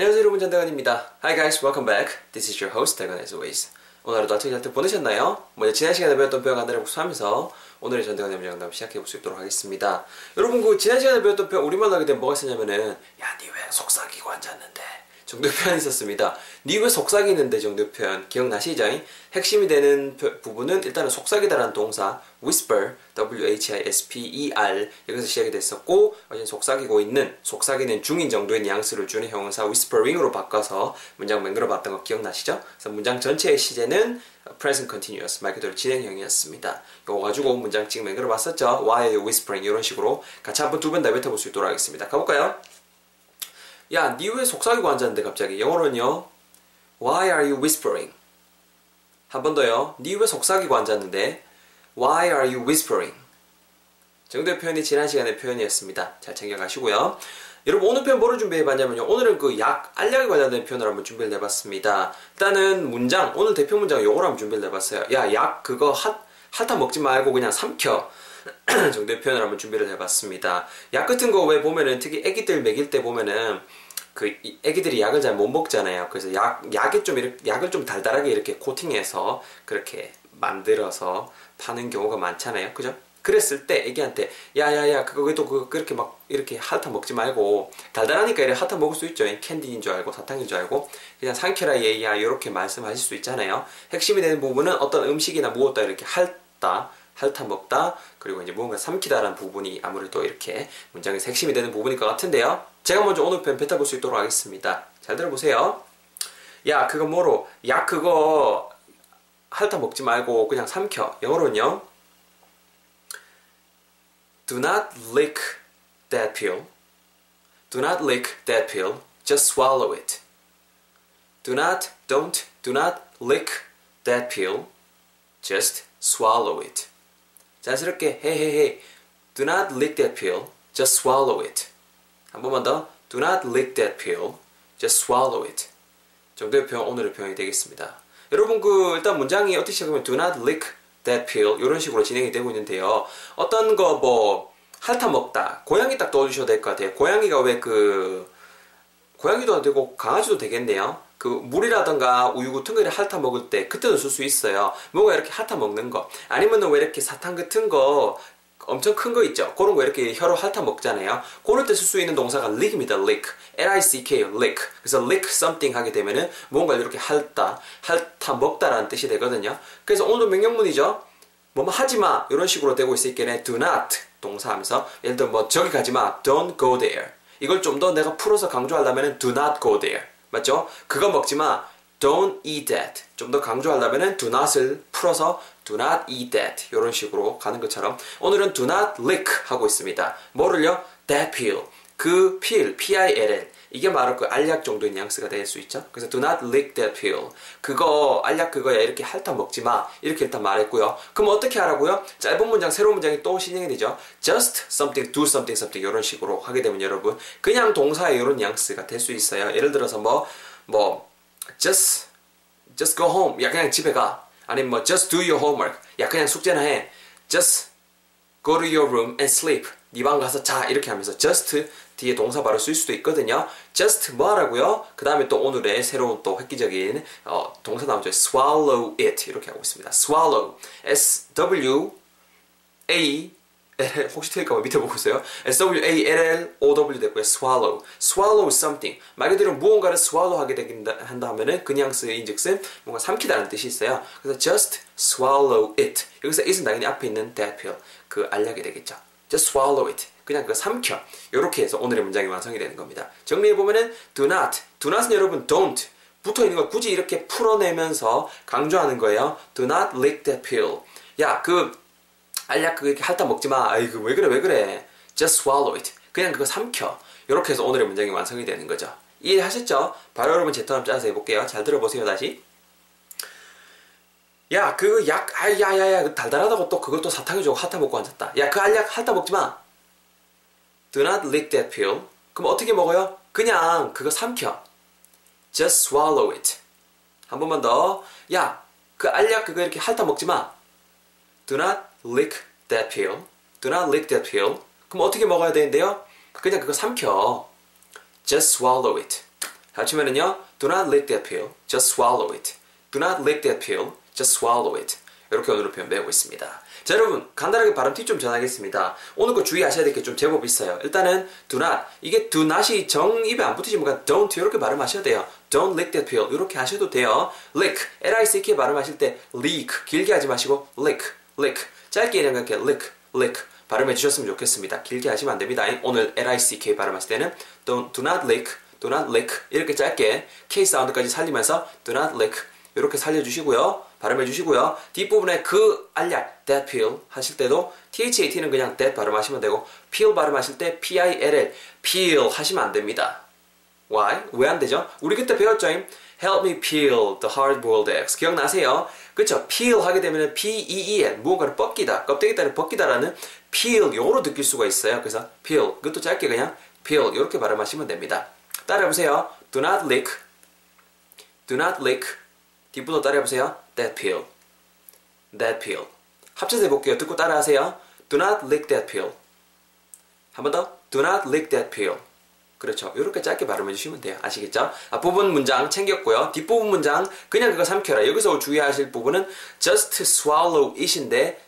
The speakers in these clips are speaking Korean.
안녕하세요 여러분 전대건입니다. Hi guys, welcome back. This is your host 대건 as always. 오늘 하루도 어떻게 잘 보내셨나요? 먼저 지난 시간에 배웠던 표현 간단히 복습하면서 오늘의 전대건의 문장 답 시작해 볼 수 있도록 하겠습니다. 여러분 그 지난 시간에 배웠던 표현 우리말로 하게 되면 뭐가 있었냐면은 야 니 왜 속삭이고 앉았는데 정도의 표현이 있었습니다. 니왜 속삭이는데 정도의 표현 기억나시죠? 핵심이 되는 표- 부분은 일단은 속삭이다라는 동사 whisper, w-h-i-s-p-e-r 여기서 시작이 됐었고 어제 속삭이고 있는, 속삭이는 중인 정도의 뉘앙스를 주는 형용사 whispering으로 바꿔서 문장 맹글어 봤던 거 기억나시죠? 그래서 문장 전체의 시제는 present continuous, 말 그대로 진행형이었습니다. 이거 가지고 문장 찍 맹글어 봤었죠? Why are you whispering? 이런 식으로 같이 한 번 두번다 뱉어볼 수 있도록 하겠습니다. 가볼까요? 야, 니 왜 속삭이고 앉았는데 갑자기? 영어로는요. Why are you whispering? 한 번 더요. 니 왜 속삭이고 앉았는데? Why are you whispering? 정도의 표현이 지난 시간의 표현이었습니다. 잘 챙겨가시고요. 여러분 오늘 표현 뭐를 준비해봤냐면요. 오늘은 그 약, 알약에 관련된 표현을 한번 준비를 해봤습니다. 일단은 문장, 오늘 대표 문장은 요걸 한번 준비를 해봤어요. 야, 약 그거 핫, 핫한 먹지 말고 그냥 삼켜. 정도의 표현을 한번 준비를 해봤습니다. 약 같은 거 왜 보면은 특히 애기들 먹일 때 보면은 그 이- 애기들이 약을 잘 못 먹잖아요. 그래서 약 약에 좀 이렇게 약을 좀 달달하게 이렇게 코팅해서 그렇게 만들어서 파는 경우가 많잖아요. 그죠? 그랬을 때 애기한테 야야야 그거 또그 그렇게 막 이렇게 핫한 먹지 말고 달달하니까 이렇게 핫한 먹을 수 있죠. 캔디인 줄 알고 사탕인 줄 알고 그냥 삼켜라 얘야 이렇게 말씀하실 수 있잖아요. 핵심이 되는 부분은 어떤 음식이나 무엇다 이렇게 핥다 핥아 먹다 그리고 이제 무언가 삼키다라는 부분이 아무래도 이렇게 문장에서 핵심이 되는 부분일 것 같은데요. 제가 먼저 오늘 편 뱉어볼 수 있도록 하겠습니다. 잘 들어보세요. 야 그거 뭐로 약 그거 핥아 먹지 말고 그냥 삼켜. 영어로는요. Do not lick that pill. Do not lick that pill. Just swallow it. Do not, don't, do not lick that pill. Just swallow it. 자연스럽게 헤헤헤. Do not lick that pill. Just swallow it. 한 번만 더. Do not lick that pill. Just swallow it. 정도의 표현 오늘의 표현이 되겠습니다. 여러분 그 일단 문장이 어떻게 시작하면 do not lick that pill 이런 식으로 진행이 되고 있는데요. 어떤 거 뭐 핥아 먹다 고양이 딱 떠올리셔도 될 것 같아요. 고양이가 왜 그 고양이도 되고 강아지도 되겠네요. 그 물이라던가 우유 같은 거를 핥아 먹을 때 그때도 쓸 수 있어요. 뭔가 이렇게 핥아 먹는 거 아니면은 왜 이렇게 사탕 같은 거 엄청 큰 거 있죠. 그런 거 이렇게 혀로 핥아 먹잖아요. 그럴 때 쓸 수 있는 동사가 lick입니다. lick. L-I-C-K, lick. 그래서 lick something 하게 되면은 뭔가 이렇게 핥다, 핥아 먹다라는 뜻이 되거든요. 그래서 오늘도 명령문이죠. 뭐뭐 하지 마 이런 식으로 되고 때는 do not 동사하면서 예를 들어 뭐 저기 가지 마 don't go there 이걸 좀 더 내가 풀어서 강조하려면은 do not go there 맞죠? 그거 먹지 마 don't eat that 좀 더 강조하려면은 do not을 풀어서 do not eat that 이런 식으로 가는 것처럼 오늘은 do not lick 하고 있습니다 뭐를요? that pill 그 pill P-I-L-L 이게 바로 그 알약 정도의 뉘앙스가 될 수 있죠. 그래서 do not lick that pill. 그거 알약 그거야 이렇게 핥아 먹지 마. 이렇게 일단 말했고요. 그럼 어떻게 하라고요? 짧은 문장 새로운 문장이 또 진행이 되죠. just something, do something, something 이런 식으로 하게 되면 여러분 그냥 동사의 이런 뉘앙스가 될 수 있어요. 예를 들어서 뭐뭐 just just go home. 야 그냥 집에 가. 아니면 뭐 just do your homework. 야 그냥 숙제나 해. just go to your room and sleep. 네 방 가서 자 이렇게 하면서 just 뒤에 동사 바로 쓸 수도 있거든요. just 뭐 하라고요? 그 다음에 또 오늘의 새로운 또 획기적인 어, 동사 나오죠. swallow it 이렇게 하고 있습니다. swallow S W A L, 혹시 틀릴까봐 밑에 보고 있어요. S W A L L O W 됐고요. swallow swallow something 말 그대로 무언가를 swallow 하게 된다 하면은 그 뉘앙스인즉슨 뭔가 삼키다는 뜻이 있어요. 그래서 just swallow it 여기서 it은 당연히 앞에 있는 that pill 그 알약이 되겠죠. just swallow it. 그냥 그 삼켜. 이렇게 해서 오늘의 문장이 완성이 되는 겁니다. 정리해보면은 do not. do not은 여러분 don't. 붙어 있는 걸 굳이 이렇게 풀어내면서 강조하는 거예요. do not lick that pill. 야, 그 알약 그거 이렇게 핥아 먹지 마. 아이고, 왜 그래, 왜 그래. just swallow it. 그냥 그거 삼켜. 이렇게 해서 오늘의 문장이 완성이 되는 거죠. 이해하셨죠? 바로 여러분 제턴 짜서 해볼게요. 잘 들어보세요, 다시. 야, 그 약, 아, 야, 야, 야, 달달하다고 또 그걸 또 사탕에 주고 핥아 먹고 앉았다. 야, 그 알약 핥아 먹지 마. Do not lick that pill. 그럼 어떻게 먹어요? 그냥 그거 삼켜. Just swallow it. 한 번만 더. 야, 그 알약 그거 이렇게 핥아 먹지 마. Do not lick that pill. Do not lick that pill. 그럼 어떻게 먹어야 되는데요? 그냥 그거 삼켜. Just swallow it. 합치면은요. Do not lick that pill. Just swallow it. Do not lick that pill. Just swallow it. 이렇게 오늘 표현 배우고 있습니다. 자 여러분 간단하게 발음 팁 좀 전하겠습니다. 오늘 거 주의하셔야 될 게 좀 제법 있어요. 일단은 do not 이게 do not이 정 입에 안 붙으시면 don't 이렇게 발음하셔야 돼요. Don't lick that pill 이렇게 하셔도 돼요. lick L-I-C-K 발음하실 때 leak 길게 하지 마시고 lick lick 짧게 그냥 이렇게 lick lick 발음해 주셨으면 좋겠습니다. 길게 하시면 안 됩니다. 오늘 L-I-C-K 발음하실 때는 don't, do not lick do not lick 이렇게 짧게 K 사운드까지 살리면서 do not lick 이렇게 살려주시고요. 발음해 주시고요. 뒷부분에 그 알약 that pill 하실 때도 THAT는 그냥 that 발음하시면 되고 pill 발음하실 때 P-I-L-L peel 하시면 안 됩니다. Why? 왜 안 되죠? 우리 그때 배웠죠? Help me peel the hard-boiled eggs. 기억나세요? 그쵸? peel 하게 되면 P-E-E-L 무언가를 벗기다, 껍데기 따를 벗기다라는 peel 요로 느낄 수가 있어요. 그래서 peel 그것도 짧게 그냥 peel 이렇게 발음하시면 됩니다. 따라해보세요. Do not lick Do not lick 뒷부분 따라해보세요. That pill. That pill. 합쳐서 해볼게요. 듣고 따라하세요. Do not lick that pill. 한 번 더. Do not lick that pill. 그렇죠. 이렇게 짧게 발음해 주시면 돼요. 아시겠죠? 앞부분 문장 챙겼고요. 뒷부분 문장 그냥 그거 삼켜라. 여기서 주의하실 부분은 just swallow it인데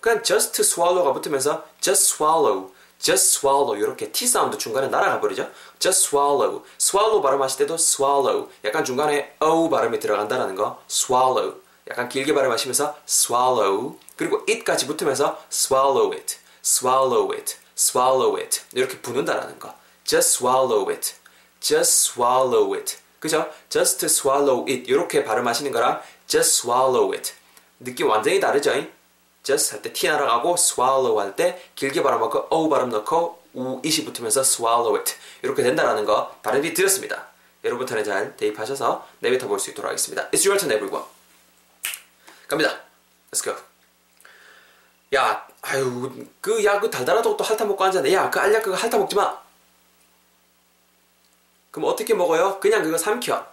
그냥 just swallow가 붙으면서 just swallow, just swallow 이렇게 T 사운드 중간에 날아가 버리죠. just swallow, swallow 발음하실 때도 swallow 약간 중간에 O 발음이 들어간다는 거 swallow 약간 길게 발음하시면서 swallow 그리고 it까지 붙으면서 swallow it, swallow it, swallow it 이렇게 부는다라는 거. just swallow it, just swallow it. 그죠? just swallow it 이렇게 발음하시는 거랑 just swallow it 느낌 완전히 다르죠? just 할때 T 날아가고 swallow 할 때 길게 발음하고 O 발음 넣고 우 it이 붙으면서 swallow it 이렇게 된다라는 거 발음이 드렸습니다. 여러분들은 잘 대입하셔서 내뱉어 볼 수 있도록 하겠습니다. It's your turn everyone. 갑니다. Let's go. 야, 아유, 그, 야, 그 달달하다고 또 핥아 먹고 앉았네. 야, 그 알약 그거 핥아 먹지 마. 그럼 어떻게 먹어요? 그냥 그거 삼켜.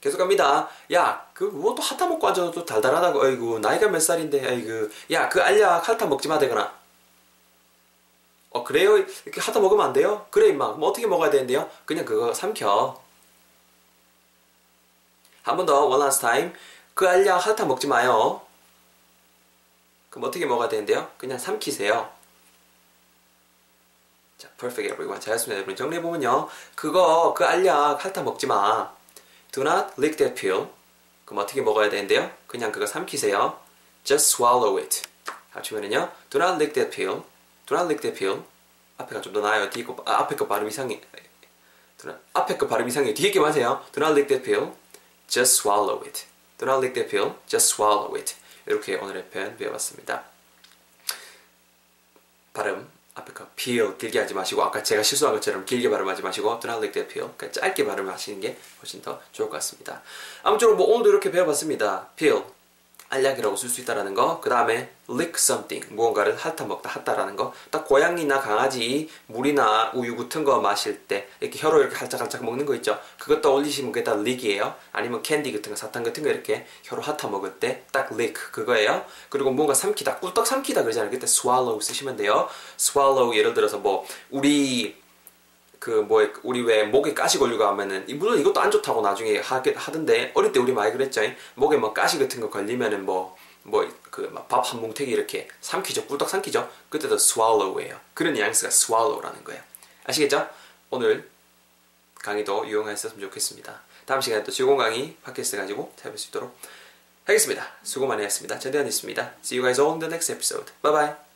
계속 갑니다. 야, 그, 뭐또 핫타 먹고 앉아도 또 달달하다고, 아이고, 나이가 몇 살인데, 아이고. 야, 그 알약 핫타 먹지 마 되거나. 어, 그래요? 이렇게 핫타 먹으면 안 돼요? 그래, 임마. 그럼 어떻게 먹어야 되는데요? 그냥 그거 삼켜. 한 번 더, one last time. 그 알약 핫타 먹지 마요. 그럼 어떻게 먹어야 되는데요? 그냥 삼키세요. 자, perfect everyone. 잘했습니다, 여러분. 정리해보면요. 그거, 그 알약 핥아 먹지 마. Do not lick that pill. 그럼 어떻게 먹어야 되는데요? 그냥 그거 삼키세요. Just swallow it. 합치면은요. Do not lick that pill. Do not lick that pill. 앞에가 좀 더 나아요. 뒤에 거, 아, 앞에 거 발음 이상해. 앞에 거 발음 이상해. 뒤에 게 맞아요. Do not lick that pill. Just swallow it. Do not lick that pill. Just swallow it. 이렇게 오늘의 표현 배워봤습니다. 발음 앞에 거 pill 길게 하지 마시고 아까 제가 실수한 것처럼 길게 발음하지 마시고 do not lick that pill 그러니까 짧게 발음하시는 게 훨씬 더 좋을 것 같습니다. 아무쪼록 뭐 오늘도 이렇게 배워봤습니다. pill 알약이라고 쓸 수 있다라는 거, 그 다음에 lick something, 무언가를 핥아먹다, 핥다라는 거, 딱 고양이나 강아지 물이나 우유 같은 거 마실 때 이렇게 혀로 이렇게 할짝할짝 먹는 거 있죠. 그것 떠올리시면 그게 다 lick이에요. 아니면 캔디 같은 거, 사탕 같은 거 이렇게 혀로 핥아먹을 때 딱 lick 그거예요. 그리고 뭔가 삼키다, 꿀떡 삼키다 그러잖아요. 그때 swallow 쓰시면 돼요. swallow 예를 들어서 뭐 우리 그뭐 우리 왜 목에 가시 걸리고 하면은 물론 이것도 안 좋다고 나중에 하게 하던데 어릴 때 우리 많이 그랬죠. 목에 뭐 가시 같은 거 걸리면은 뭐 뭐 그 밥 한 뭉태기 이렇게 삼키죠. 꿀떡 삼키죠. 그때도 swallow예요. 그런 뉘앙스가 swallow라는 거예요. 아시겠죠? 오늘 강의도 이용하셨으면 좋겠습니다. 다음 시간에 또 즐거운 강의 팟캐스트 가지고 찾아뵐 수 있도록 하겠습니다. 수고 많이 했습니다. 전대현 있습니다. See you guys all in the next episode. Bye bye.